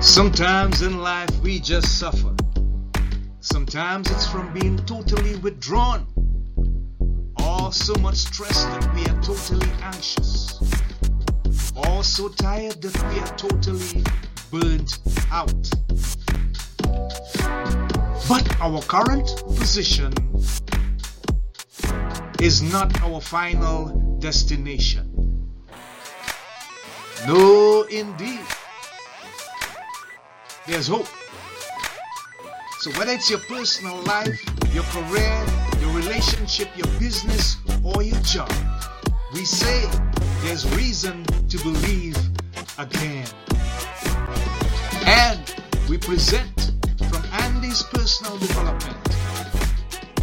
Sometimes in life we just suffer. Sometimes it's from being totally withdrawn or so much stress that we are totally anxious or so tired that we are totally burnt out. But our current position is not our final destination. No, indeed. There's hope. So, whether it's your personal life, your career, your relationship, your business, or your job, we say there's reason to believe again. And we present from Andy's personal development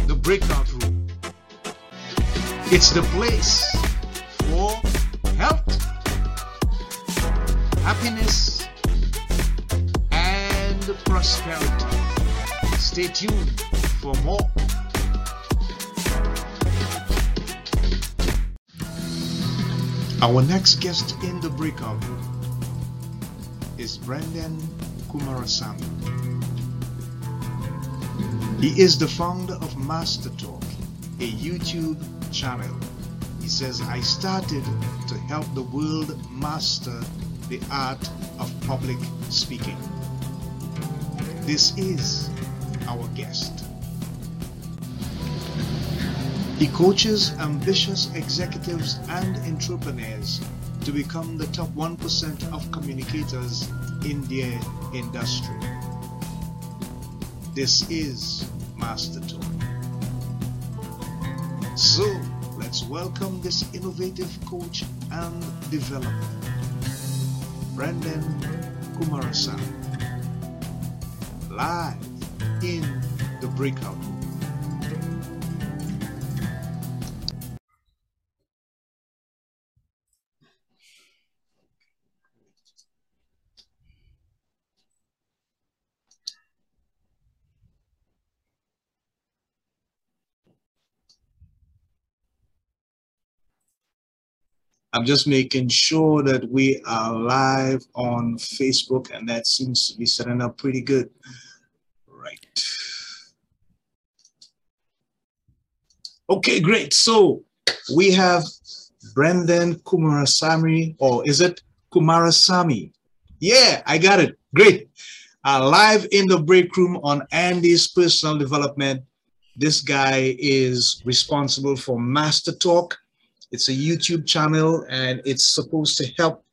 the breakout room. It's the place for health, happiness, and prosperity. Stay tuned for more. Our next guest in the breakout is Brenden Kumarasamy. He is the founder of MasterTalk, a YouTube channel. He says, I started to help the world master the art of public speaking. This is our guest. He coaches ambitious executives and entrepreneurs to become the top 1% of communicators in their industry. This is MasterTalk. So, let's welcome this innovative coach and developer, Brandon Kumarasamy, live in the breakout room. I'm just making sure that we are live on Facebook, and that seems to be setting up pretty good. Right. Okay, great. So we have Brenden Kumarasamy, or is it Kumarasamy? Yeah, I got it. Great. Uh, live in the break room on Andy's personal development. This guy is responsible for MasterTalk it's a YouTube channel and it's supposed to help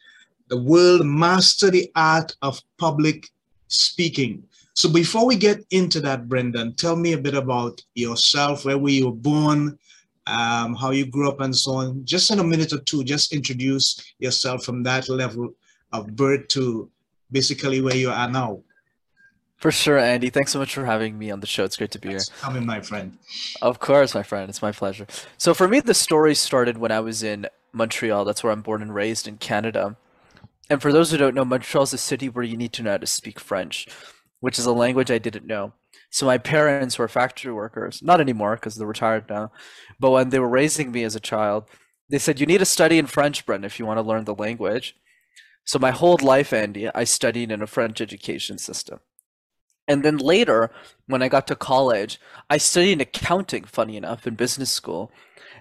the world master the art of public speaking. So before we get into that, Brenden, tell me a bit about yourself, where were you born, um, how you grew up and so on. Just in a minute or two, just introduce yourself from that level of birth to basically where you are now. For sure, Andy. Thanks so much for having me on the show. It's great to be Thanks here. for coming, my friend. Of course, my friend. It's my pleasure. So for me, the story started when I was in Montreal. That's where I'm born and raised in Canada. And for those who don't know, Montreal is a city where you need to know how to speak French, which is a language I didn't know. So my parents were factory workers, not anymore because they're retired now. But when they were raising me as a child, they said, you need to study in French, Brent, if you want to learn the language. So my whole life, Andy, I studied in a French education system. And then later, when I got to college, I studied accounting, funny enough, in business school.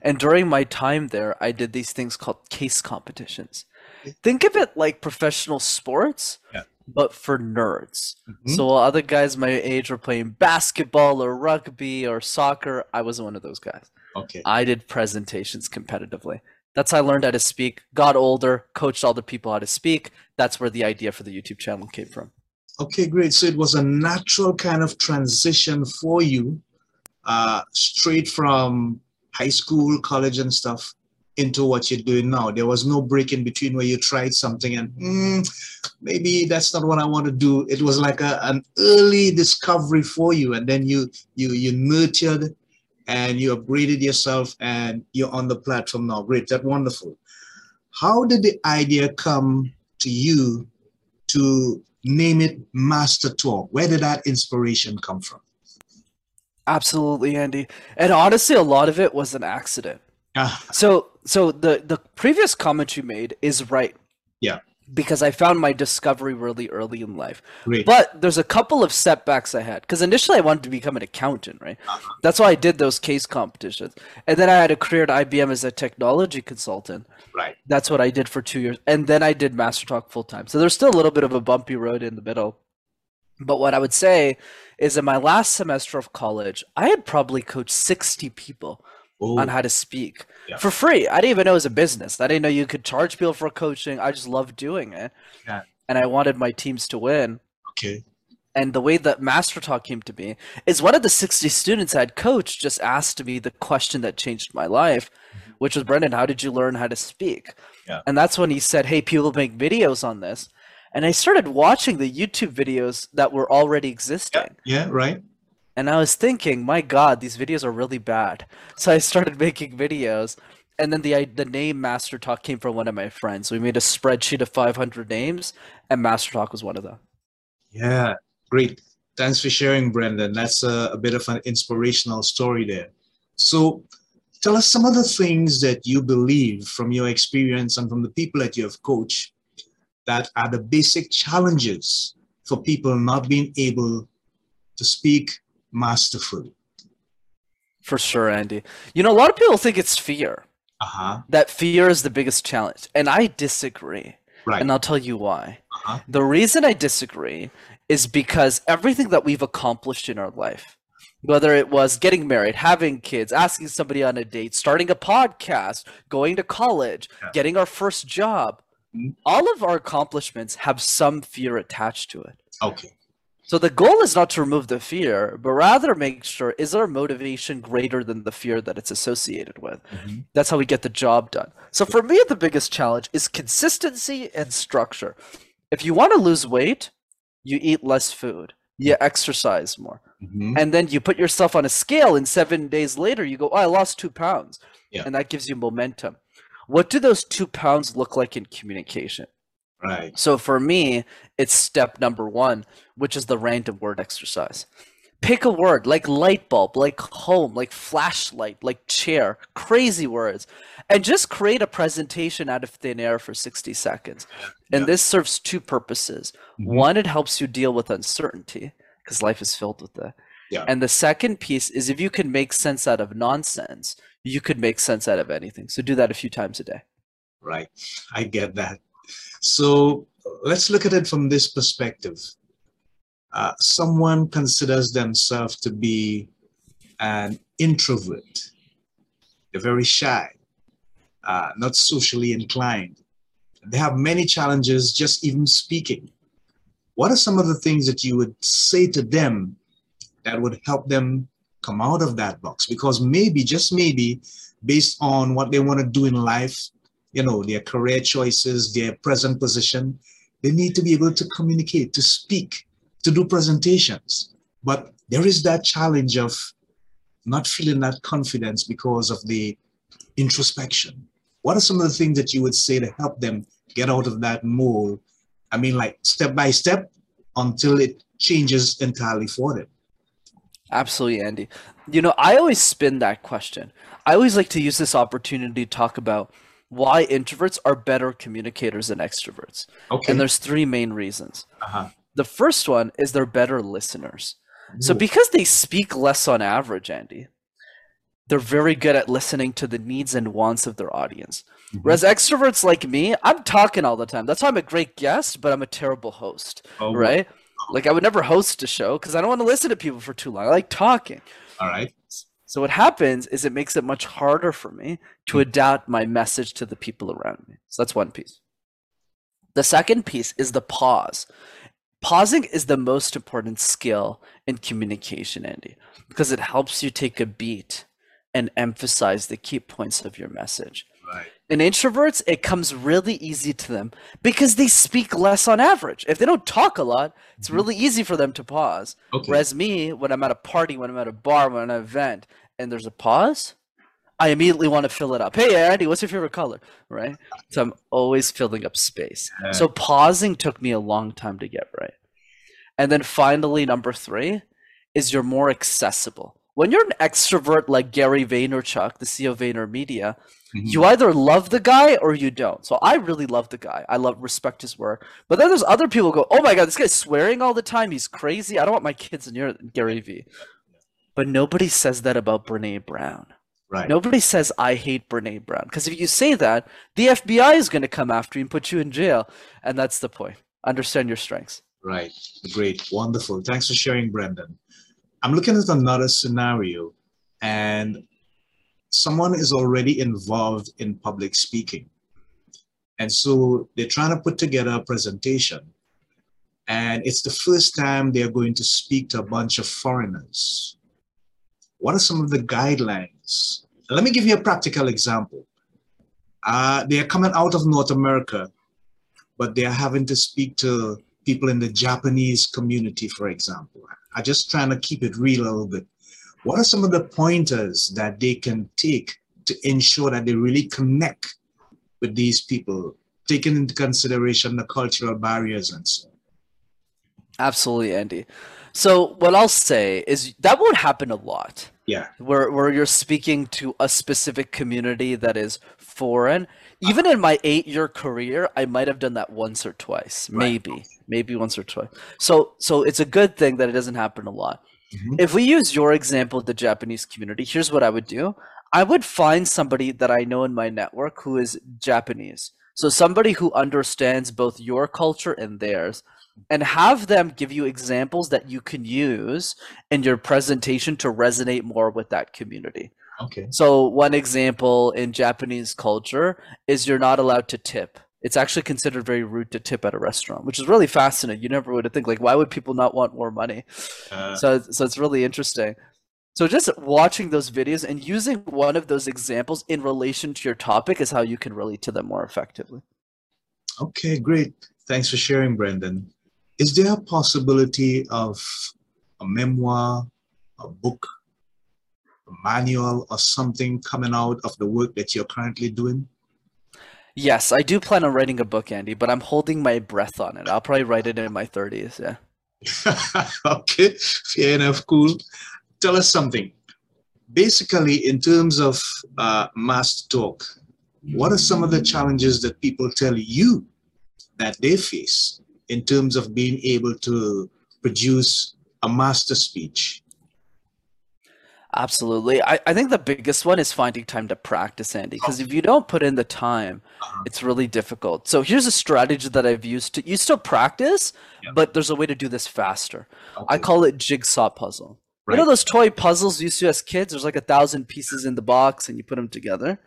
And during my time there, I did these things called case competitions. Think of it like professional sports, Yeah. But for nerds. Mhm. So while other guys my age were playing basketball or rugby or soccer, I was one of those guys. Okay. I did presentations competitively. That's how I learned how to speak, got older, coached all the people how to speak. That's where the idea for the YouTube channel came from. Okay, great. So it was a natural kind of transition for you, uh, straight from high school, college, and stuff into what you're doing now. There was no break in between where you tried something and mm, maybe that's not what I want to do. It was like a, an early discovery for you, and then you you you nurtured and you upgraded yourself, and you're on the platform now. Great, that's wonderful. How did the idea come to you to name it MasterTalk? Where did that inspiration come from? Absolutely, Andy. And honestly, a lot of it was an accident. Ah, So, so the the previous comment you made is right. Yeah. because I found my discovery really early in life. Great. But there's a couple of setbacks I had because initially I wanted to become an accountant, right? Uh-huh. That's why I did those case competitions. And then I had a career at IBM as a technology consultant. right. That's what I did for two years. And then I did MasterTalk full time. So there's still a little bit of a bumpy road in the middle. But what I would say is in my last semester of college, I had probably coached 60 people Oh, on how to speak Yeah. for free. I didn't even know it was a business. I didn't know you could charge people for coaching. I just loved doing it. Yeah. And I wanted my teams to win. okay. And the way that MasterTalk came to me is one of the 60 students I had coached just asked me the question that changed my life, which was Brenden, how did you learn how to speak? Mm-hmm. Yeah. And that's when he said, Hey, people make videos on this. And I started watching the YouTube videos that were already existing. Yeah, right. And I was thinking, my God, these videos are really bad. So I started making videos. And then the the name MasterTalk came from one of my friends. We made a spreadsheet of 500 names, and MasterTalk was one of them. Yeah, great. Thanks for sharing, Brenden. That's a, a bit of an inspirational story there. So, tell us some of the things that you believe from your experience and from the people that you have coached that are the basic challenges for people not being able to speak masterfully. For sure, Andy. You know, a lot of people think it's fear. Uh huh. That fear is the biggest challenge. And I disagree. Right. And I'll tell you why. Uh-huh. The reason I disagree is because everything that we've accomplished in our life, whether it was getting married, having kids, asking somebody on a date, starting a podcast, going to college, Yeah. getting our first job, Mhm. all of our accomplishments have some fear attached to it. Okay. So the goal is not to remove the fear, but rather make sure is our motivation greater than the fear that it's associated with. Mhm. That's how we get the job done. So for me, the biggest challenge is consistency and structure. If you want to lose weight, you eat less food, you exercise more, Mhm. and then you put yourself on a scale, and seven days later, you go, Oh, I lost two pounds. Yeah. And that gives you momentum. What do those two pounds look like in communication? Right. So for me, it's step number one, which is the random word exercise. Pick a word like light bulb, like home, like flashlight, like chair, crazy words, and just create a presentation out of thin air for 60 seconds. And Yeah. this serves two purposes. Mhm. One, it helps you deal with uncertainty because life is filled with that. Yeah. And the second piece is if you can make sense out of nonsense, you could make sense out of anything. So do that a few times a day. Right. I get that. So let's look at it from this perspective. Uh, someone considers themselves to be an introvert. They're very shy, uh, not socially inclined. They have many challenges just even speaking. What are some of the things that you would say to them that would help them come out of that box? Because maybe, just maybe, based on what they want to do in life, you know, their career choices, their present position, they need to be able to communicate, to speak, to do presentations. But there is that challenge of not feeling that confidence because of the introspection. What are some of the things that you would say to help them get out of that mold? I mean, like step by step until it changes entirely for them. Absolutely, Andy. You know, I always spin that question. I always like to use this opportunity to talk about why introverts are better communicators than extroverts. Okay. And there's three main reasons. uh-huh. The first one is they're better listeners. So because they speak less on average, Andy, they're very good at listening to the needs and wants of their audience. mhm. Whereas extroverts like me, I'm talking all the time. That's why I'm a great guest, but I'm a terrible host, Oh, right? Like I would never host a show because I don't want to listen to people for too long. I like talking. All right. So what happens is it makes it much harder for me to adapt my message to the people around me. So that's one piece. The second piece is the pause. Pausing is the most important skill in communication, Andy, because it helps you take a beat and emphasize the key points of your message. Right. In introverts, it comes really easy to them because they speak less on average. If they don't talk a lot, it's Mhm. really easy for them to pause. Okay. Whereas me, when I'm at a party, when I'm at a bar, when I'm at an event, and there's a pause, I immediately want to fill it up. Hey, Andy, what's your favorite color? Right? So I'm always filling up space. Yeah. So pausing took me a long time to get right. And then finally, number three is you're more accessible. when you're an extrovert like Gary Vaynerchuk, the CEO of VaynerMedia, Mhm. you either love the guy or you don't. So I really love the guy. I love respect his work. But then there's other people who go, "Oh my god, this guy's swearing all the time. He's crazy. I don't want my kids near Gary V." But nobody says that about Brene Brown. right. Nobody says I hate Brene Brown because if you say that, the FBI is going to come after you and put you in jail, and that's the point. Understand your strengths. Right. Great. Wonderful. Thanks for sharing, Brenden. I'm looking at another scenario, and someone is already involved in public speaking. And so they're trying to put together a presentation. And it's the first time they're going to speak to a bunch of foreigners. What are some of the guidelines? Let me give you a practical example. Uh, they are coming out of North America, but they are having to speak to people in the Japanese community, for example. I'm just trying to keep it real a little bit. What are some of the pointers that they can take to ensure that they really connect with these people, taking into consideration the cultural barriers and so on? Absolutely, Andy. So what I'll say is that won't happen a lot. Yeah. Where where you're speaking to a specific community that is foreign. Even in my eight year career, I might have done that once or twice. Right. Maybe. Maybe once or twice. So so it's a good thing that it doesn't happen a lot. Mhm. If we use your example of the Japanese community, here's what I would do. I would find somebody that I know in my network who is Japanese. So somebody who understands both your culture and theirs and have them give you examples that you can use in your presentation to resonate more with that community. Okay. So one example in Japanese culture is you're not allowed to tip. It's actually considered very rude to tip at a restaurant, which is really fascinating. You never would have think like why would people not want more money? Uh, So so it's really interesting. So just watching those videos and using one of those examples in relation to your topic is how you can relate to them more effectively. okay, great. Thanks for sharing, Brenden. Is there a possibility of a memoir, a book, a manual, or something coming out of the work that you're currently doing? Yes, I do plan on writing a book, Andy, but I'm holding my breath on it. I'll probably write it in my 30s. Yeah. okay, fair enough, cool. Tell us something. Basically, in terms of uh, MasterTalk, what are some of the challenges that people tell you that they face in terms of being able to produce a master speech? Absolutely. I, I think the biggest one is finding time to practice, Andy, because if you don't put in the time, Uh-huh. it's really difficult. So here's a strategy that I've used to you still practice, Yeah. but there's a way to do this faster. I call it jigsaw puzzle. You know those toy puzzles you used to as kids? There's like a thousand pieces in the box and you put them together.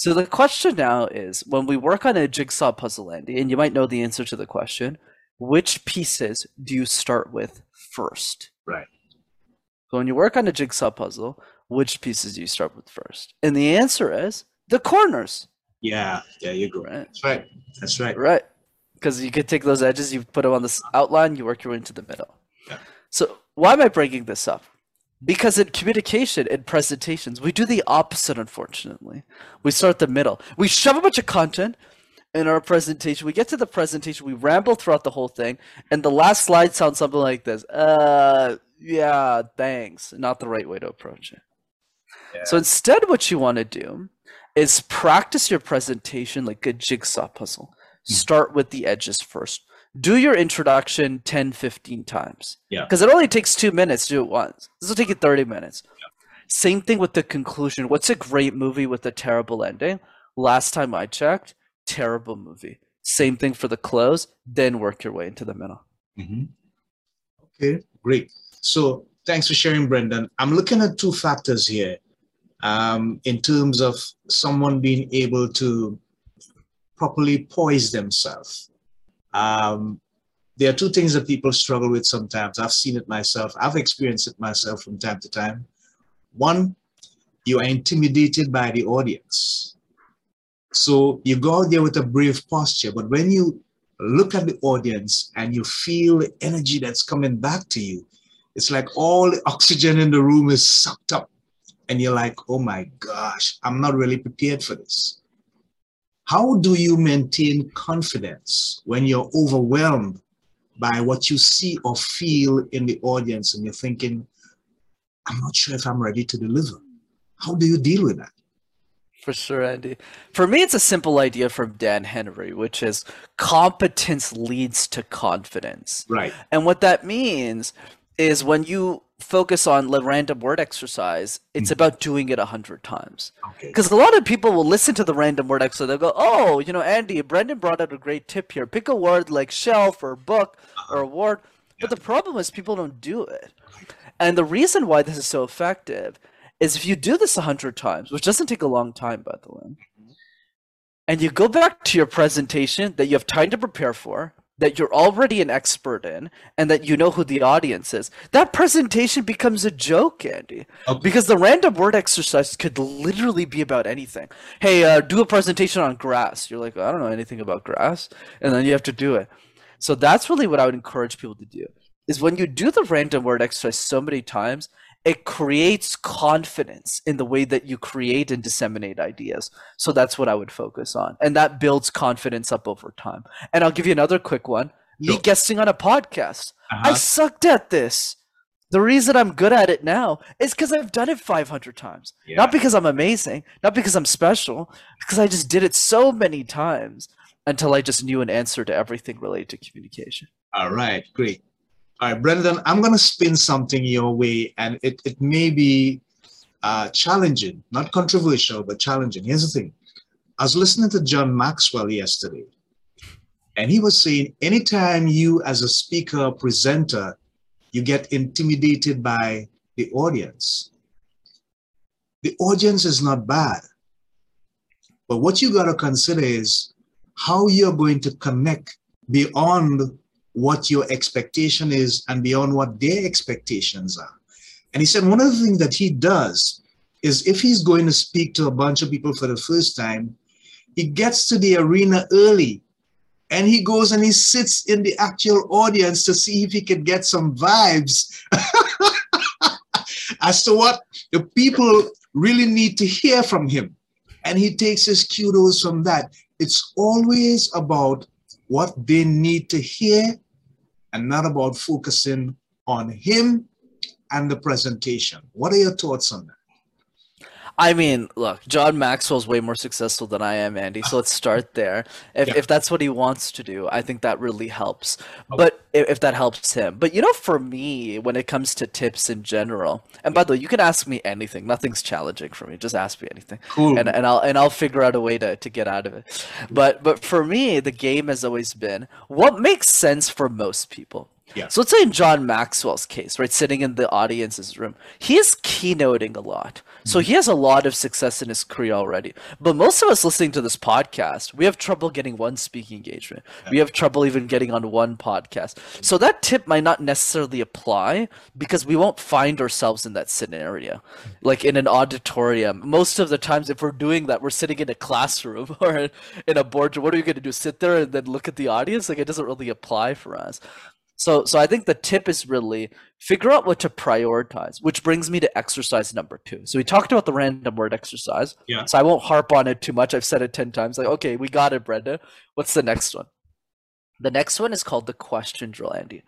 So the question now is when we work on a jigsaw puzzle, Andy, and you might know the answer to the question, which pieces do you start with first? Right. So when you work on a jigsaw puzzle, which pieces do you start with first? And the answer is the corners, Yeah, there you go. right? That's right. That's right. Right. Because you could take those edges, you put them on this outline, you work your way into the middle. Yeah. So why am I bringing this up? Because in communication and presentations, we do the opposite, unfortunately. We start the middle. We shove a bunch of content in our presentation. We get to the presentation, we ramble throughout the whole thing, and the last slide sounds something like this. Uh yeah, thanks. Not the right way to approach it. So instead, what you want to do is practice your presentation like a jigsaw puzzle. Start with the edges first. Do your introduction 10, 15 times. Yeah. Because it only takes two minutes to do it once. This will take you 30 minutes. yeah. Same thing with the conclusion. What's a great movie with a terrible ending? Last time I checked, terrible movie. Same thing for the close, then work your way into the middle. Mhm. Okay, great. So thanks for sharing, Brenden. I'm looking at two factors here um, in terms of someone being able to properly poise themselves. Um, there are two things that people struggle with sometimes. I've seen it myself. I've experienced it myself from time to time. One, you are intimidated by the audience. So you go out there with a brave posture, but when you look at the audience and you feel the energy that's coming back to you, it's like all the oxygen in the room is sucked up. And you're like, oh my gosh, I'm not really prepared for this. How do you maintain confidence when you're overwhelmed by what you see or feel in the audience and you're thinking, I'm not sure if I'm ready to deliver. How do you deal with that? For sure, Andy. For me, it's a simple idea from Dan Henry, which is competence leads to confidence. Right. And what that means is when you focus on the random word exercise, it's Mhm. about doing it a hundred times. Okay. Because a lot of people will listen to the random word exercise. They'll go, "Oh, you know, Andy, Brenden brought out a great tip here. Pick a word like shelf or book or award." But the problem is people don't do it. And the reason why this is so effective is if you do this a hundred times, which doesn't take a long time, by the way, and you go back to your presentation that you have time to prepare for, that you're already an expert in, and that you know who the audience is, that presentation becomes a joke, Andy. Okay. Because the random word exercise could literally be about anything. Hey, uh, do a presentation on grass. You're like, I don't know anything about grass, and then you have to do it. So that's really what I would encourage people to do. Is when you do the random word exercise so many times, it creates confidence in the way that you create and disseminate ideas. So that's what I would focus on. And that builds confidence up over time. And I'll give you another quick one. Me Sure. guesting on a podcast. I Uh-huh. sucked at this. The reason I'm good at it now is because I've done it 500 times. Yeah. Not because I'm amazing, not because I'm special, because I just did it so many times until I just knew an answer to everything related to communication. All right, great. All right, Brenden, I'm going to spin something your way, and it, it may be uh, challenging, not controversial, but challenging. Here's the thing I was listening to John Maxwell yesterday, and he was saying anytime you, as a speaker, presenter, you get intimidated by the audience, the audience is not bad. But what you got to consider is how you're going to connect beyond what your expectation is and beyond what their expectations are. And he said one of the things that he does is if he's going to speak to a bunch of people for the first time, he gets to the arena early and he goes and he sits in the actual audience to see if he can get some vibes as to what the people really need to hear from him. And he takes his kudos from that. It's always about what they need to hear and not about focusing on him and the presentation. What are your thoughts on that? I mean, look, John Maxwell's way more successful than I am, Andy. So let's start there. If, Yeah. if that's what he wants to do, I think that really helps. But if, if that helps him, but you know, for me, when it comes to tips in general, and by the way, you can ask me anything. Nothing's challenging for me. Just ask me anything, Cool. and and I'll and I'll figure out a way to to get out of it. But but for me, the game has always been what makes sense for most people. Yeah. So let's say in John Maxwell's case, right, sitting in the audience's room, he is keynoting a lot. So he has a lot of success in his career already. But most of us listening to this podcast, we have trouble getting one speaking engagement. We have trouble even getting on one podcast. So that tip might not necessarily apply because we won't find ourselves in that scenario. Like in an auditorium. Most of the times if we're doing that, we're sitting in a classroom or in a boardroom. What are you going to do? Sit there and then look at the audience? Like it doesn't really apply for us. So, so I think the tip is really figure out what to prioritize, which brings me to exercise number two. So we talked about the random word exercise. Yeah. So I won't harp on it too much. I've said it 10 times. Like, okay, we got it, Brenda. What's the next one? The next one is called the question drill, Andy,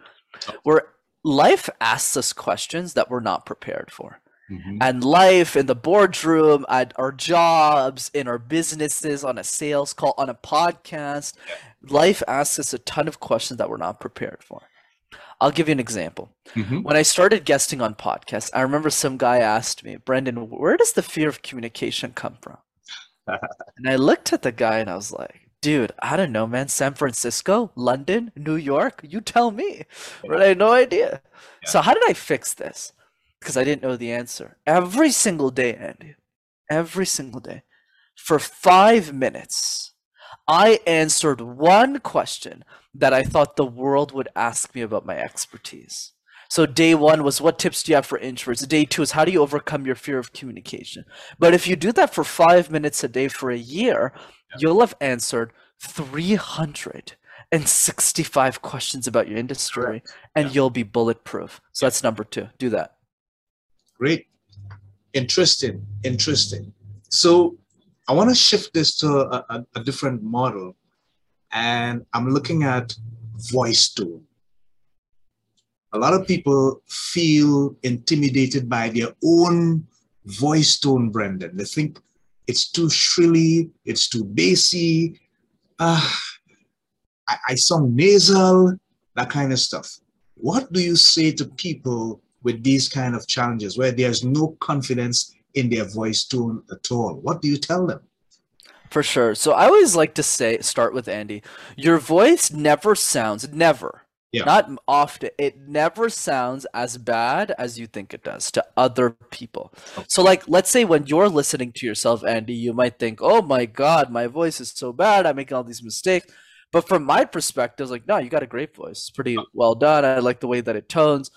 where life asks us questions that we're not prepared for Mhm. and life in the boardroom, at our jobs, in our businesses, on a sales call, on a podcast. Life asks us a ton of questions that we're not prepared for. I'll give you an example. Mhm. When I started guesting on podcasts, I remember some guy asked me, Brenden, where does the fear of communication come from? and I looked at the guy and I was like, dude, I don't know, man. San Francisco, London, New York, you tell me. But I had no idea. So how did I fix this? Because I didn't know the answer. Every single day, Andy, every single day, for five minutes, I answered one question that I thought the world would ask me about my expertise. So day one was what tips do you have for introverts? Day two is how do you overcome your fear of communication? But if you do that for five minutes a day for a year, you'll have answered 365 questions about your industry and Yeah. you'll be bulletproof. So that's number two. Do that. Great. Interesting. Interesting. So I want to shift this to a, a, a different model. And I'm looking at voice tone. a lot of people feel intimidated by their own voice tone, Brenden. They think it's too shrilly, it's too bassy, uh, I, I sound nasal, that kind of stuff. What do you say to people with these kind of challenges where there's no confidence in their voice tone at all? What do you tell them? For sure. So I always like to say, start with Andy. Your voice never sounds, never, yeah. not often, it never sounds as bad as you think it does to other people. Okay. So, like, let's say when you're listening to yourself, Andy, you might think, oh my God, my voice is so bad. I'm making all these mistakes. But from my perspective, like, no, you got a great voice. It's pretty uh, well done. I like the way that it tones.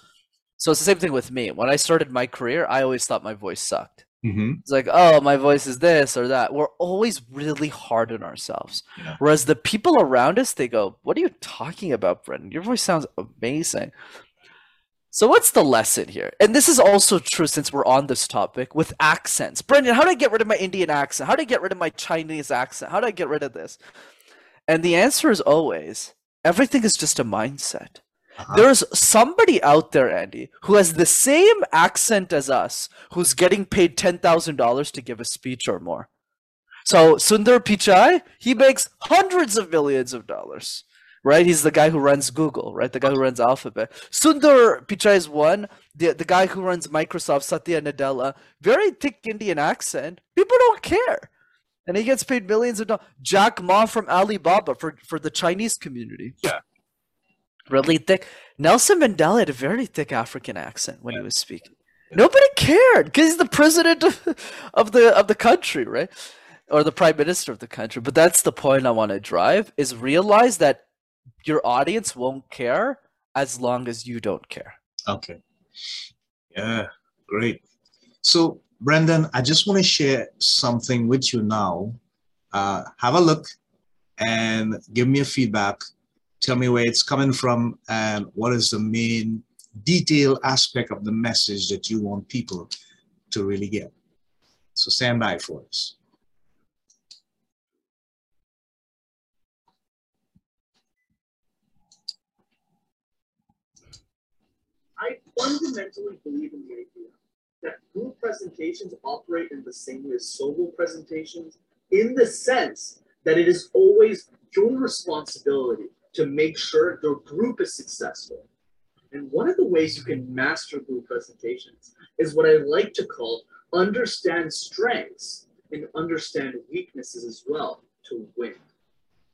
So it's the same thing with me. When I started my career, I always thought my voice sucked. Mm-hmm. It's like, oh, my voice is this or that. We're always really hard on ourselves. Yeah. Whereas the people around us, they go, what are you talking about, Brenden? Your voice sounds amazing. So what's the lesson here? And this is also true since we're on this topic with accents. Brenden, how do I get rid of my Indian accent? How do I get rid of my Chinese accent? How do I get rid of this? And the answer is always everything is just a mindset. Uh-huh. There's somebody out there, Andy, who has the same accent as us, who's getting paid $10,000 to give a speech or more. So Sundar Pichai, he makes hundreds of millions of dollars, right? He's the guy who runs Google, right? The guy who runs Alphabet. Sundar Pichai is one. The, the guy who runs Microsoft, Satya Nadella, very thick Indian accent. People don't care and he gets paid millions of dollars. Jack Ma from Alibaba for for the Chinese community. Yeah, really thick. Nelson Mandela had a very thick African accent when yeah. he was speaking. Nobody cared because he's the president of, of the of the country, right? Or the prime minister of the country. But that's the point I want to drive: is realize that your audience won't care as long as you don't care. Okay. Yeah, great. So Brenden, I just want to share something with you now. Uh, have a look and give me a feedback. Tell me where it's coming from and what is the main detail aspect of the message that you want people to really get. So stand by for us. I fundamentally believe in the idea that group presentations operate in the same way as solo presentations in the sense that it is always your responsibility to make sure the group is successful. And one of the ways you can master group presentations is what I like to call understand strengths and understand weaknesses as well to win.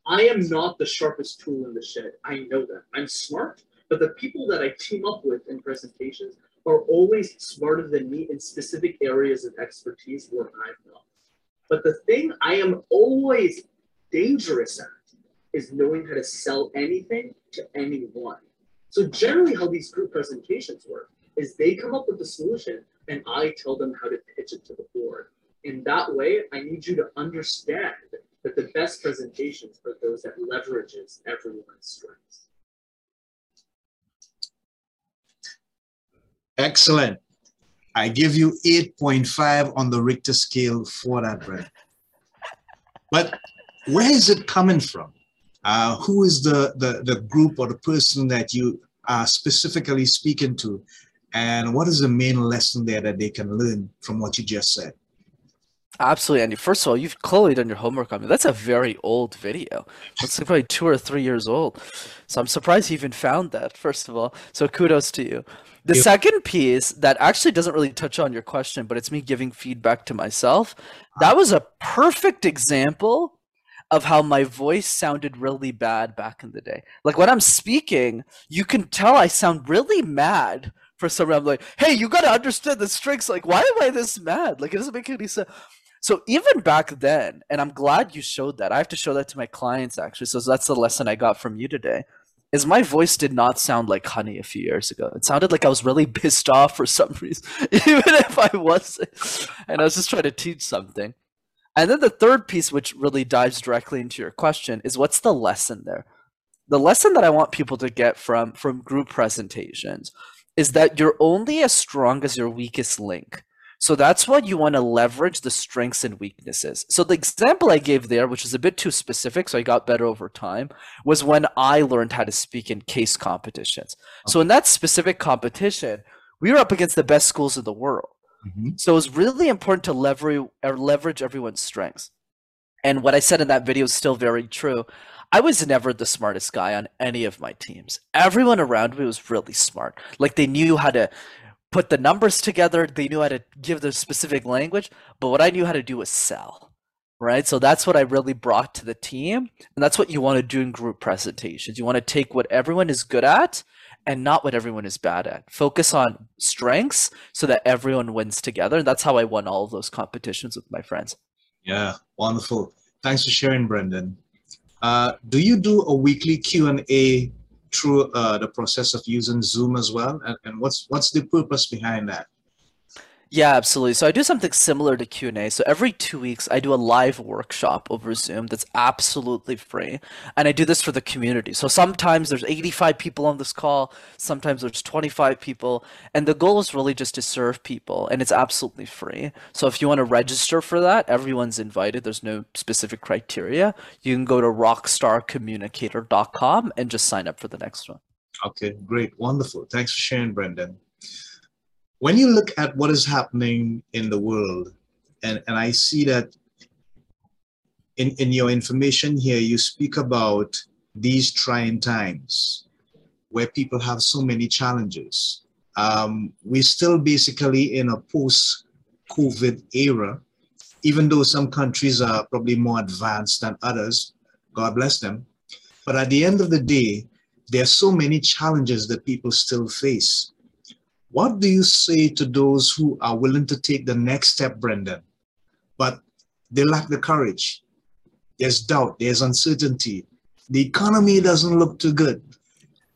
I am not the sharpest tool in the shed. I know that. I'm smart, but the people that I team up with in presentations are always smarter than me in specific areas of expertise where I'm not. But the thing I am always dangerous at is knowing how to sell anything to anyone. So generally how these group presentations work is they come up with the solution and I tell them how to pitch it to the board. In that way, I need you to understand that the best presentations are those that leverages everyone's strengths. Excellent. I give you 8.5 on the Richter scale for that, Brett. But where is it coming from? Uh, who is the, the, the group or the person that you are specifically speaking to? And what is the main lesson there that they can learn from what you just said? Absolutely, Andy. First of all, you've clearly done your homework on me. That's a very old video. It's like probably two or three years old. So I'm surprised you even found that, first of all. So kudos to you. The second piece that actually doesn't really touch on your question, but it's me giving feedback to myself. That was a perfect example of how my voice sounded really bad back in the day. Like when I'm speaking, you can tell I sound really mad for some reason. I'm like, hey, you got to understand the strings. Like, why am I this mad? Like, it doesn't make any sense. So even back then, and I'm glad you showed that. I have to show that to my clients actually. So that's the lesson I got from you today is my voice did not sound like honey a few years ago. It sounded like I was really pissed off for some reason, even if I wasn't. And I was just trying to teach something. And then the third piece, which really dives directly into your question, is what's the lesson there? The lesson that I want people to get from from group presentations is that you're only as strong as your weakest link. So that's why you want to leverage the strengths and weaknesses. So the example I gave there, which is a bit too specific, so I got better over time, was when I learned how to speak in case competitions. So in that specific competition, we were up against the best schools in the world. Mhm. So really important to leverage leverage everyone's strengths. And what I said in that video is still very true. I was never the smartest guy on any of my teams. Everyone around me was really smart. Like they knew how to put the numbers together, they knew how to give the specific language, but what I knew how to do was sell. Right? So that's what I really brought to the team. And that's what you want to do in group presentations. You want to take what everyone is good at and not what everyone is bad at. Focus on strengths so that everyone wins together. And that's how I won all of those competitions with my friends. Yeah, wonderful. Thanks for sharing, Brenden. Uh, do you do a weekly Q and A through uh, the process of using Zoom as well? And, and what's what's the purpose behind that? Yeah, absolutely. So I do something similar to Q&A. So every two weeks, I do a live workshop over Zoom that's absolutely free. And I do this for the community. So sometimes there's 85 people on this call, sometimes there's 25 people. And the goal is really just to serve people, and it's absolutely free. So if you want to register for that, everyone's invited. There's no specific criteria. You can go to rockstarcommunicator.com and just sign up for the next one. Okay, great, wonderful. Thanks for sharing, Brenden. When you look at what is happening in the world, and, and I see that in, in your information here, you speak about these trying times where people have so many challenges. Um, we're still basically in a post COVID era, even though some countries are probably more advanced than others. God bless them. But at the end of the day, there are so many challenges that people still face. What do you say to those who are willing to take the next step, Brenden, but they lack the courage? There's doubt, there's uncertainty. The economy doesn't look too good.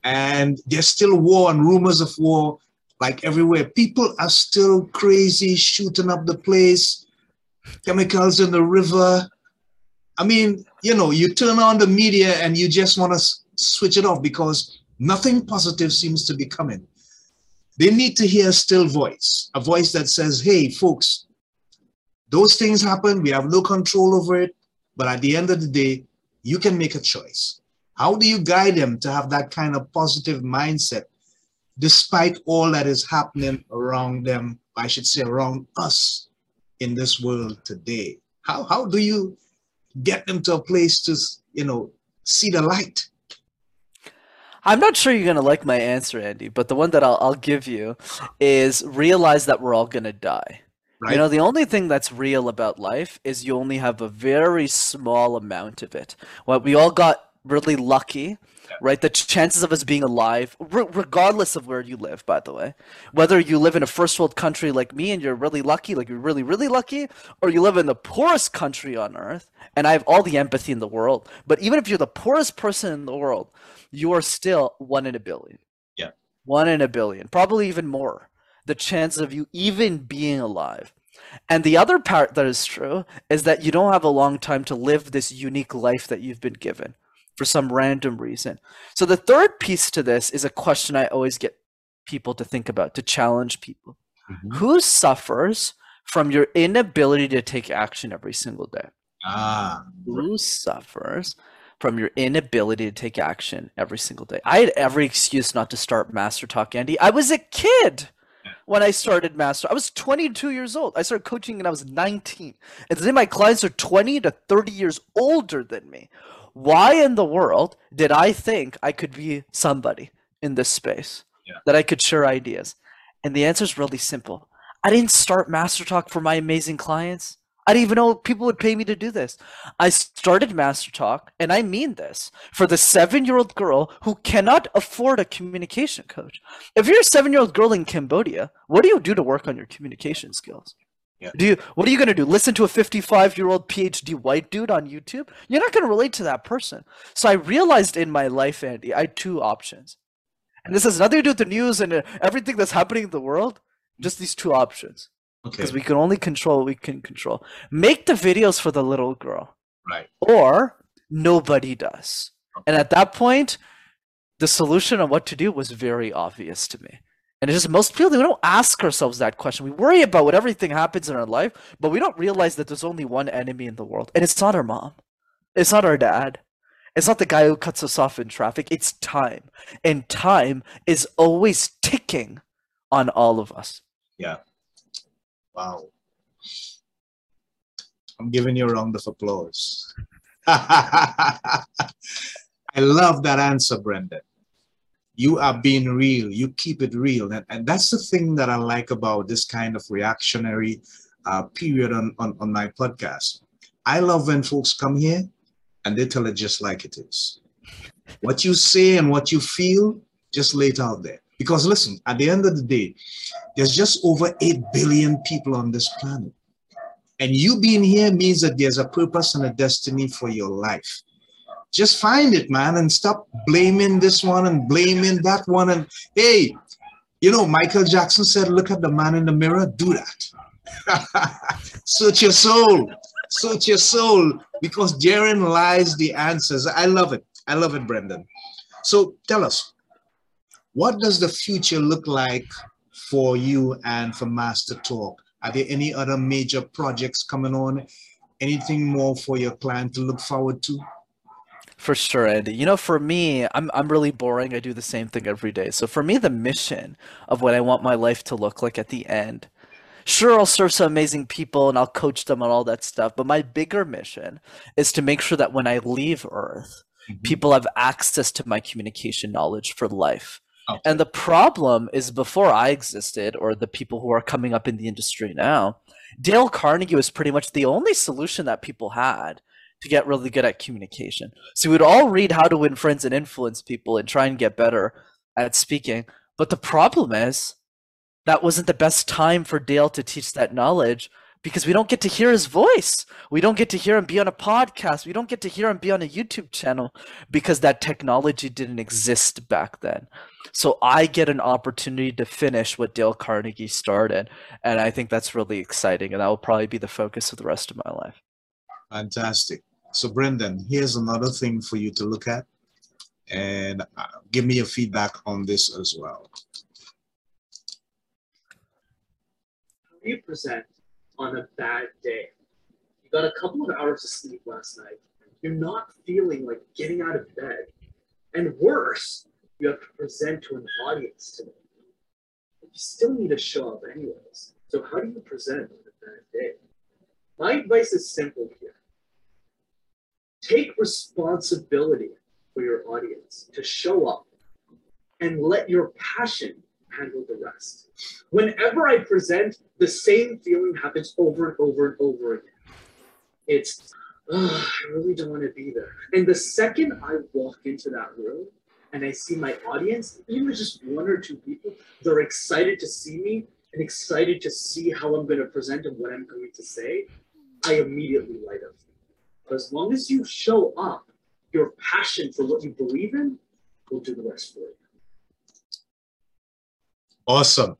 And there's still war and rumors of war like everywhere. People are still crazy, shooting up the place, chemicals in the river. I mean, you know, you turn on the media and you just want to switch it off because nothing positive seems to be coming. They need to hear a still voice, a voice that says, hey, folks, those things happen. We have no control over it. But at the end of the day, you can make a choice. How do you guide them to have that kind of positive mindset despite all that is happening around them? I should say, around us in this world today. How, how do you get them to a place to, you know, see the light? I'm not sure you're gonna like my answer, Andy, but the one that I'll, I'll give you is realize that we're all gonna die. Right? You know, the only thing that's real about life is you only have a very small amount of it. Well, we all got really lucky, right? The chances of us being alive, re- regardless of where you live, by the way, whether you live in a first world country like me and you're really lucky, like you're really, really lucky, or you live in the poorest country on earth, and I have all the empathy in the world, but even if you're the poorest person in the world, you are still one in a billion. Yeah. One in a billion, probably even more. The chance of you even being alive. And the other part that is true is that you don't have a long time to live this unique life that you've been given for some random reason. So the third piece to this is a question I always get people to think about, to challenge people. Mhm. Who suffers from your inability to take action every single day? Ah, who suffers from your inability to take action every single day. I had every excuse not to start MasterTalk, Andy. I was a kid when I started Master. I was 22 years old. I started coaching when I was 19. And today my clients are 20 to 30 years older than me. Why in the world did I think I could be somebody in this space? Yeah. That I could share ideas? And the answer is really simple. I didn't start MasterTalk for my amazing clients. I didn't even know people would pay me to do this. I started MasterTalk, and I mean this, for the seven year old girl who cannot afford a communication coach. If you're a seven year old girl in Cambodia, what do you do to work on your communication skills? Yeah. Do you, what are you going to do? Listen to a 55 year old PhD white dude on YouTube? You're not going to relate to that person. So I realized in my life, Andy, I had two options. And this has nothing to do with the news and uh, everything that's happening in the world, just these two options okay, because we can only control what we can control. Make the videos for the little girl, right. or nobody does. And at that point, the solution on what to do was very obvious to me. And it's just most people we don't ask ourselves that question. We worry about what everything happens in our life, but we don't realize that there's only one enemy in the world, and it's not our mom. It's not our dad. It's not the guy who cuts us off in traffic. It's time. And time is always ticking on all of us. Yeah. Wow. I'm giving you a round of applause. I love that answer, Brenden. You are being real. You keep it real. And, and that's the thing that I like about this kind of reactionary uh, period on, on, on my podcast. I love when folks come here and they tell it just like it is. What you say and what you feel, just lay it out there. Because listen, at the end of the day, there's just over 8 billion people on this planet. And you being here means that there's a purpose and a destiny for your life. Just find it, man, and stop blaming this one and blaming that one. And hey, you know, Michael Jackson said, look at the man in the mirror, do that. Search your soul. Search your soul because therein lies the answers. I love it. I love it, Brenden. So tell us, what does the future look like for you and for MasterTalk? Are there any other major projects coming on? Anything more for your client to look forward to? For sure, Andy. You know, for me, I'm I'm really boring. I do the same thing every day. So for me, the mission of what I want my life to look like at the end sure I'll serve some amazing people and I'll coach them and all that stuff, but my bigger mission is to make sure that when I leave Earth, mm-hmm. people have access to my communication knowledge for life. And the problem is before I existed, or the people who are coming up in the industry now, Dale Carnegie was pretty much the only solution that people had to get really good at communication. So we'd all read How to Win Friends and Influence People and try and get better at speaking. But the problem is that wasn't the best time for Dale to teach that knowledge because we don't get to hear his voice. We don't get to hear him be on a podcast. We don't get to hear him be on a YouTube channel because that technology didn't exist back then. So I get an opportunity to finish what Dale Carnegie started. And I think that's really exciting. And that will probably be the focus of the rest of my life. Fantastic. So, Brenden, here's another thing for you to look at. And uh, give me your feedback on this as well. you present on a bad day? You got a couple of hours of sleep last night. You're not feeling like getting out of bed. And worse, you have to present to an audience today. You still need to show up anyways. So how do you present on a bad day? My advice is simple here. Take responsibility for your audience to show up and let your passion handle the rest. Whenever I present, the same feeling happens over and over and over again. It's, oh, I really don't want to be there. And the second I walk into that room and I see my audience, even just one or two people, they're excited to see me and excited to see how I'm going to present and what I'm going to say, I immediately light up. But as long as you show up, your passion for what you believe in will do the rest for you. Awesome.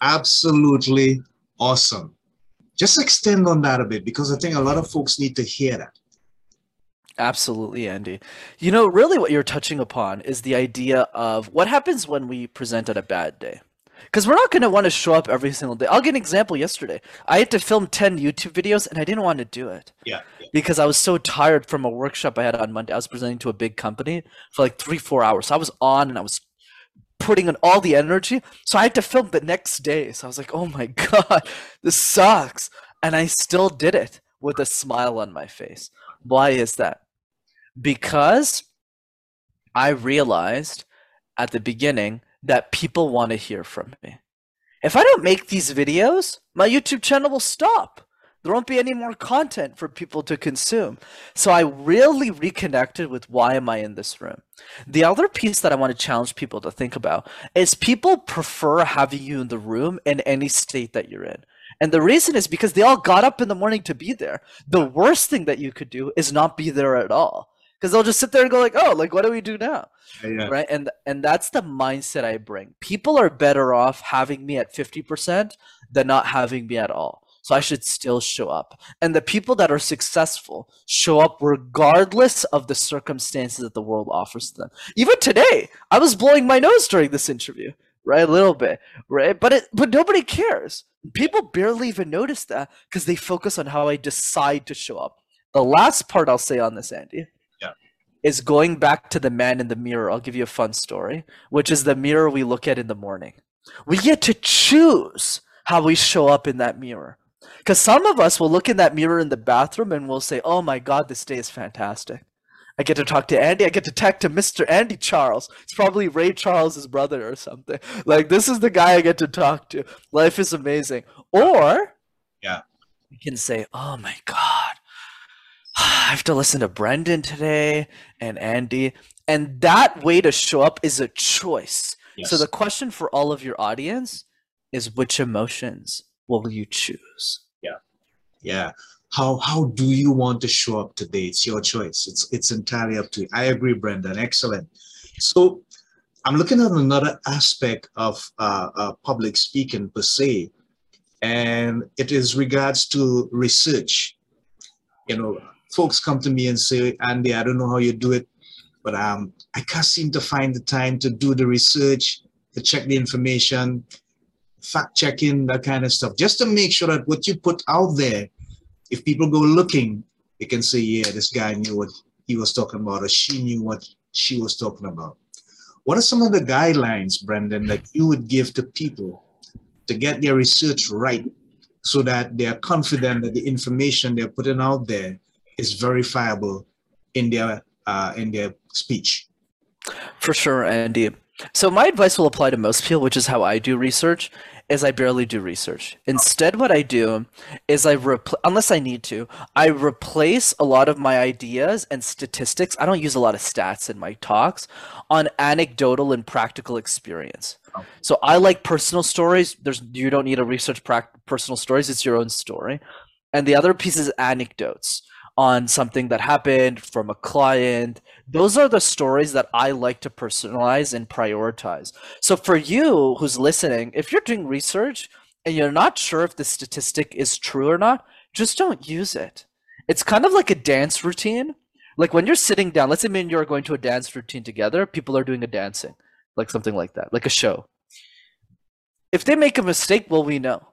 Absolutely awesome. Just extend on that a bit because I think a lot of folks need to hear that. Absolutely, Andy. You know, really what you're touching upon is the idea of what happens when we present on a bad day. Because we're not going to want to show up every single day. I'll give an example yesterday. I had to film 10 YouTube videos and I didn't want to do it. Yeah, yeah. Because I was so tired from a workshop I had on Monday. I was presenting to a big company for like three, four hours. So I was on and I was putting in all the energy. So I had to film the next day. So I was like, oh my God, this sucks. And I still did it with a smile on my face. Why is that? Because I realized at the beginning that people want to hear from me. If I don't make these videos, my YouTube channel will stop. There won't be any more content for people to consume. So I really reconnected with why am I in this room? The other piece that I want to challenge people to think about is people prefer having you in the room in any state that you're in. And the reason is because they all got up in the morning to be there. The worst thing that you could do is not be there at all. Because they'll just sit there and go like, "Oh, like what do we do now?" Yeah. Right? And and that's the mindset I bring. People are better off having me at 50% than not having me at all. So I should still show up. And the people that are successful show up regardless of the circumstances that the world offers them. Even today, I was blowing my nose during this interview. right? A little bit, right? But it, but nobody cares. People barely even notice that because they focus on how I decide to show up. The last part I'll say on this, Andy. Is going back to the man in the mirror. I'll give you a fun story, which is the mirror we look at in the morning. We get to choose how we show up in that mirror. Because some of us will look in that mirror in the bathroom and we'll say, Oh my God, this day is fantastic. I get to talk to Andy. I get to talk to Mr. Andy Charles. It's probably Ray Charles's brother or something. Like, this is the guy I get to talk to. Life is amazing. Or, Yeah. you can say, Oh my God, I have to listen to Brenden today and Andy. And that way to show up is a choice. Yes. So the question for all of your audience is which emotions will you choose? yeah Yeah. how how do you want to show up today it's your choice it's it's entirely up to you i agree brenden excellent so i'm looking at another aspect of uh, uh, public speaking per se and it is regards to research you know folks come to me and say andy i don't know how you do it but um, i can't seem to find the time to do the research to check the information fact checking that kind of stuff just to make sure that what you put out there if people go looking, they can say, yeah, this guy knew what he was talking about, or she knew what she was talking about. What are some of the guidelines, Brenden, that you would give to people to get their research right so that they are confident that the information they're putting out there is verifiable in their uh, in their speech? For sure, Andy. So my advice will apply to most people, which is how I do research, is I barely do research. Instead, what I do is I repl- unless I need to, I replace a lot of my ideas and statistics. I don't use a lot of stats in my talks on anecdotal and practical experience. So I like personal stories. There's you don't need a research prac- personal stories. It's your own story. And the other piece is anecdotes on something that happened from a client. Those are the stories that I like to personalize and prioritize. So for you who's listening, if you're doing research and you're not sure if the statistic is true or not, just don't use it. It's kind of like a dance routine. Like when you're sitting down, let's say me and you are going to a dance routine together, people are doing a dancing, like something like that, like a show. If they make a mistake, will we know.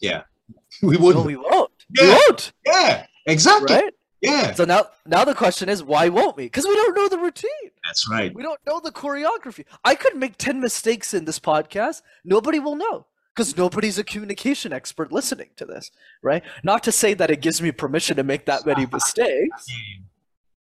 Yeah, we wouldn't. we won't. We won't, yeah, exactly. right? Yeah, So now, now the question is, why won't we? Because we don't know the routine. that's right. We don't know the choreography. I could make 10 mistakes in this podcast. Nobody will know because nobody's a communication expert listening to this, right? Not to say that it gives me permission to make that many mistakes,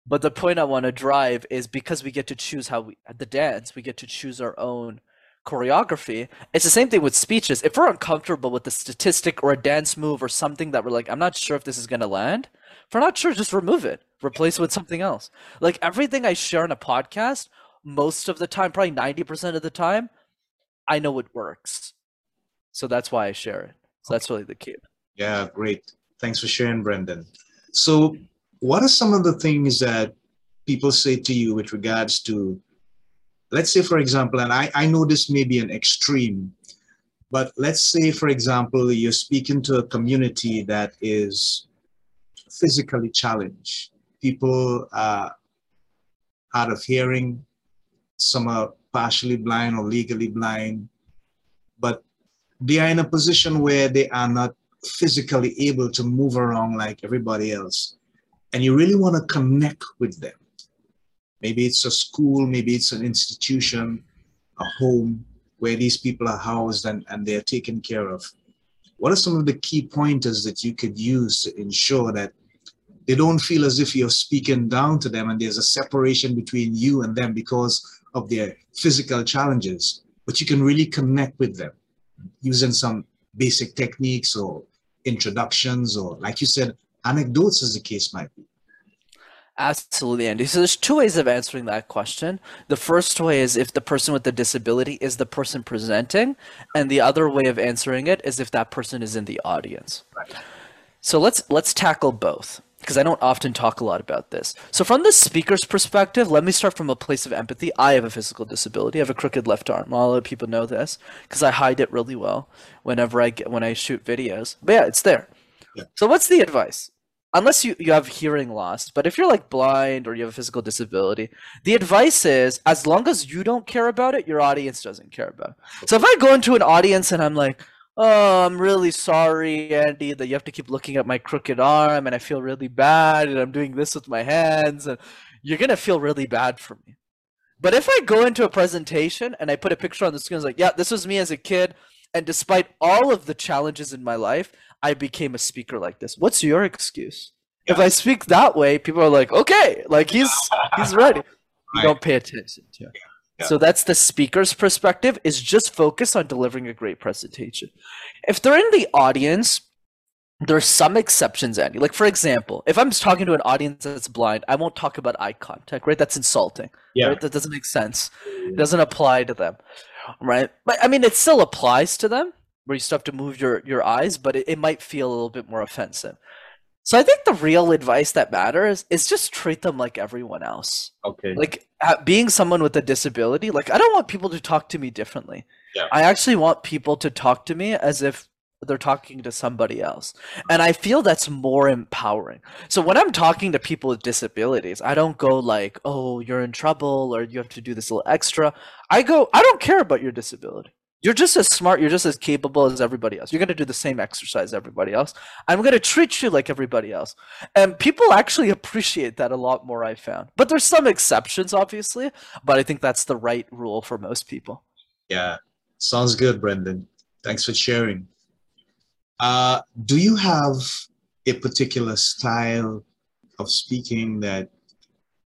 but the point I want to drive is because we get to choose how we, at the dance, we get to choose our own choreography. It's the same thing with speeches. If we're uncomfortable with a statistic or a dance move or something that we're like, I'm not sure if this is going to land, if we're not sure, just remove it, replace it with something else. Like everything I share in a podcast, most of the time, probably 90% of the time, I know it works. So that's why I share it. So that's really the key. Yeah, great. Thanks for sharing, Brenden. So, what are some of the things that people say to you with regards to, let's say, for example, and I, I know this may be an extreme, but let's say, for example, you're speaking to a community that is physically challenged. People are hard of hearing, some are partially blind or legally blind, but they are in a position where they are not physically able to move around like everybody else. And you really want to connect with them. Maybe it's a school, maybe it's an institution, a home where these people are housed and, and they're taken care of. What are some of the key pointers that you could use to ensure that they don't feel as if you're speaking down to them and there's a separation between you and them because of their physical challenges, but you can really connect with them using some basic techniques or introductions or like you said anecdotes as the case might be Absolutely, Andy. So there's two ways of answering that question. The first way is if the person with the disability is the person presenting, and the other way of answering it is if that person is in the audience. So let's let's tackle both because I don't often talk a lot about this. So from the speaker's perspective, let me start from a place of empathy. I have a physical disability. I have a crooked left arm. A lot of people know this because I hide it really well whenever I get when I shoot videos. But yeah, it's there. Yeah. So what's the advice? Unless you, you have hearing loss, but if you're like blind or you have a physical disability, the advice is as long as you don't care about it, your audience doesn't care about it. So if I go into an audience and I'm like, oh, I'm really sorry, Andy, that you have to keep looking at my crooked arm and I feel really bad and I'm doing this with my hands and you're gonna feel really bad for me. But if I go into a presentation and I put a picture on the screen, it's like, yeah, this was me as a kid, and despite all of the challenges in my life, I became a speaker like this. What's your excuse? Yeah. If I speak that way, people are like, okay, like he's he's ready. You don't pay attention to. It. Yeah. So that's the speaker's perspective is just focus on delivering a great presentation. If they're in the audience, there's some exceptions, Andy. Like for example, if I'm talking to an audience that's blind, I won't talk about eye contact, right? That's insulting. Yeah. Right? That doesn't make sense. It doesn't apply to them. Right? But I mean it still applies to them where you still have to move your, your eyes, but it, it might feel a little bit more offensive. So I think the real advice that matters is just treat them like everyone else. Okay. Like being someone with a disability, like I don't want people to talk to me differently. Yeah. I actually want people to talk to me as if they're talking to somebody else. And I feel that's more empowering. So when I'm talking to people with disabilities, I don't go like, "Oh, you're in trouble or you have to do this little extra." I go, "I don't care about your disability. You're just as smart, you're just as capable as everybody else. You're going to do the same exercise everybody else. I'm going to treat you like everybody else." And people actually appreciate that a lot more I found. But there's some exceptions obviously, but I think that's the right rule for most people. Yeah. Sounds good, Brenden. Thanks for sharing. Uh, do you have a particular style of speaking that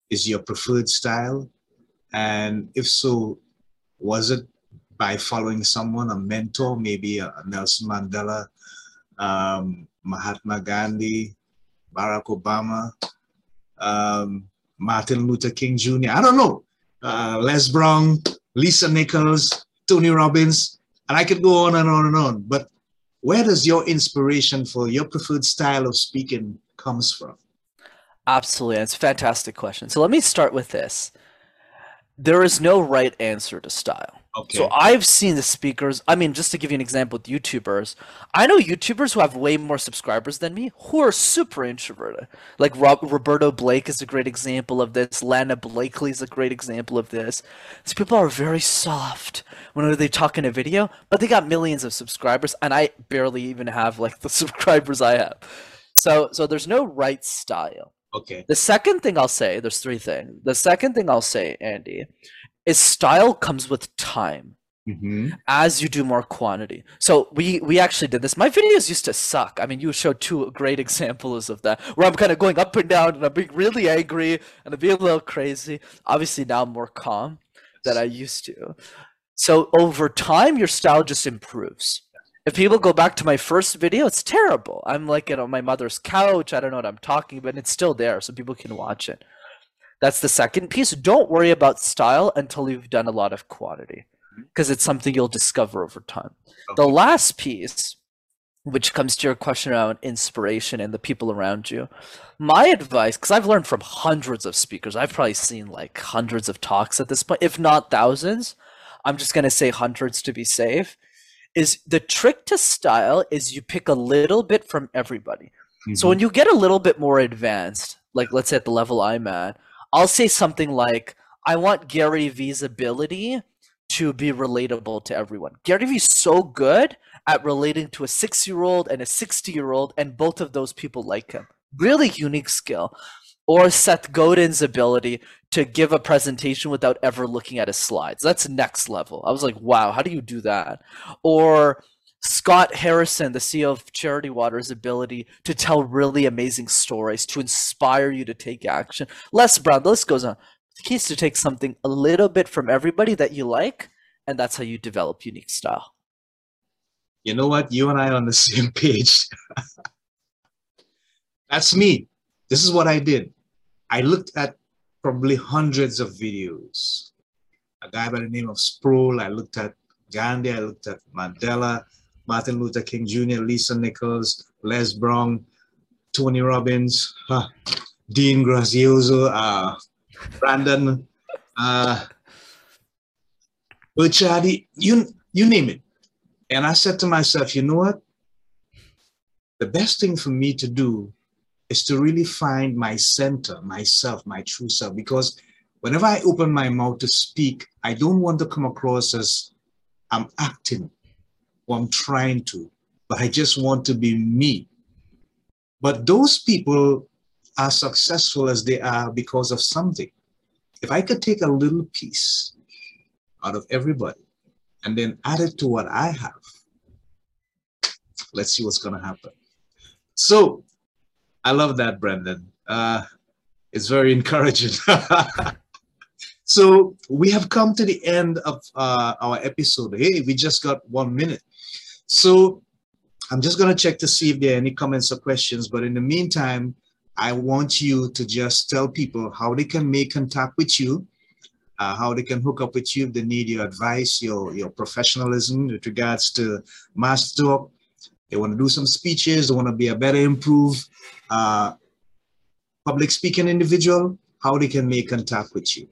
is your preferred style? And if so, was it by following someone, a mentor, maybe a, a Nelson Mandela, um, Mahatma Gandhi, Barack Obama, um, Martin Luther King Jr., I don't know, uh, Les Brown, Lisa Nichols, Tony Robbins, and I could go on and on and on. But where does your inspiration for your preferred style of speaking comes from? Absolutely. It's a fantastic question. So let me start with this. There is no right answer to style. Okay. So I've seen the speakers. I mean, just to give you an example with YouTubers, I know YouTubers who have way more subscribers than me who are super introverted. Like Rob, Roberto Blake is a great example of this. Lana Blakely is a great example of this. These people are very soft when they talk in a video, but they got millions of subscribers, and I barely even have like the subscribers I have. So, so there's no right style. Okay. The second thing I'll say, there's three things. The second thing I'll say, Andy, is style comes with time. Mm-hmm. as you do more quantity. So we we actually did this. My videos used to suck. I mean, you showed two great examples of that, where I'm kind of going up and down, and I'm being really angry, and I'm being a little crazy. Obviously, now I'm more calm than I used to. So over time, your style just improves. If people go back to my first video, it's terrible. I'm like on know, my mother's couch. I don't know what I'm talking about. And it's still there, so people can watch it. That's the second piece. Don't worry about style until you've done a lot of quantity because it's something you'll discover over time. Okay. The last piece, which comes to your question around inspiration and the people around you, my advice, because I've learned from hundreds of speakers, I've probably seen like hundreds of talks at this point, if not thousands. I'm just going to say hundreds to be safe. Is the trick to style is you pick a little bit from everybody. Mm-hmm. So when you get a little bit more advanced, like let's say at the level I'm at, I'll say something like, I want Gary Vee's ability to be relatable to everyone. Gary Vee's so good at relating to a six year old and a 60 year old, and both of those people like him. Really unique skill. Or Seth Godin's ability to give a presentation without ever looking at his slides. That's next level. I was like, wow, how do you do that? Or Scott Harrison, the CEO of Charity Water's ability to tell really amazing stories to inspire you to take action. Les Brown, the list goes on. The key is to take something a little bit from everybody that you like, and that's how you develop unique style. You know what? You and I are on the same page. that's me. This is what I did. I looked at probably hundreds of videos. A guy by the name of Sproul. I looked at Gandhi. I looked at Mandela. Martin Luther King Jr., Lisa Nichols, Les Brown, Tony Robbins, Dean Graziosi, uh, Brandon, uh, you, you name it. And I said to myself, you know what? The best thing for me to do is to really find my center, myself, my true self. Because whenever I open my mouth to speak, I don't want to come across as I'm acting I'm trying to, but I just want to be me. But those people are successful as they are because of something. If I could take a little piece out of everybody and then add it to what I have, let's see what's going to happen. So I love that, Brenden. Uh, it's very encouraging. so we have come to the end of uh, our episode. Hey, we just got one minute. So I'm just going to check to see if there are any comments or questions. But in the meantime, I want you to just tell people how they can make contact with you, uh, how they can hook up with you if they need your advice, your, your professionalism with regards to MasterTalk. They want to do some speeches, they want to be a better improved uh, public speaking individual, how they can make contact with you.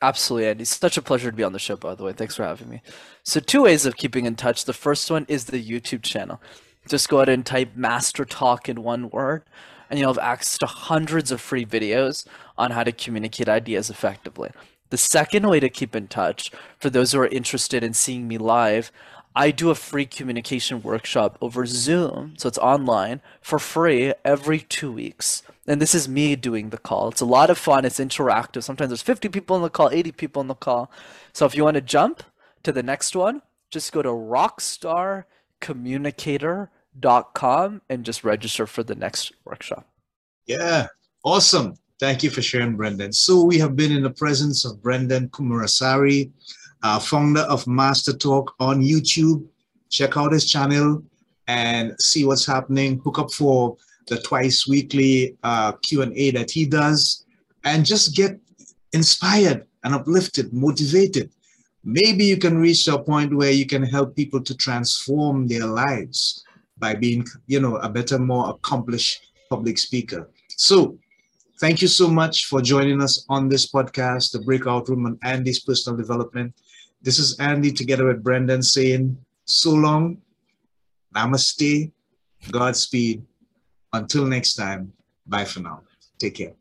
Absolutely, Andy. It's such a pleasure to be on the show, by the way. Thanks for having me. So, two ways of keeping in touch. The first one is the YouTube channel. Just go ahead and type MasterTalk in one word, and you'll have access to hundreds of free videos on how to communicate ideas effectively. The second way to keep in touch, for those who are interested in seeing me live, I do a free communication workshop over Zoom, so it's online for free every two weeks. And this is me doing the call. It's a lot of fun. It's interactive. Sometimes there's 50 people in the call, 80 people in the call. So if you want to jump to the next one, just go to rockstarcommunicator.com and just register for the next workshop. Yeah, awesome. Thank you for sharing, Brenden. So we have been in the presence of Brenden Kumarasamy uh, founder of MasterTalk on YouTube. Check out his channel and see what's happening. Hook up for the twice weekly uh, Q&A that he does and just get inspired and uplifted, motivated. Maybe you can reach a point where you can help people to transform their lives by being, you know, a better, more accomplished public speaker. So thank you so much for joining us on this podcast, The Breakout Room on Andy's Personal Development. This is Andy together with Brenden saying so long, namaste, Godspeed. Until next time, bye for now. Take care.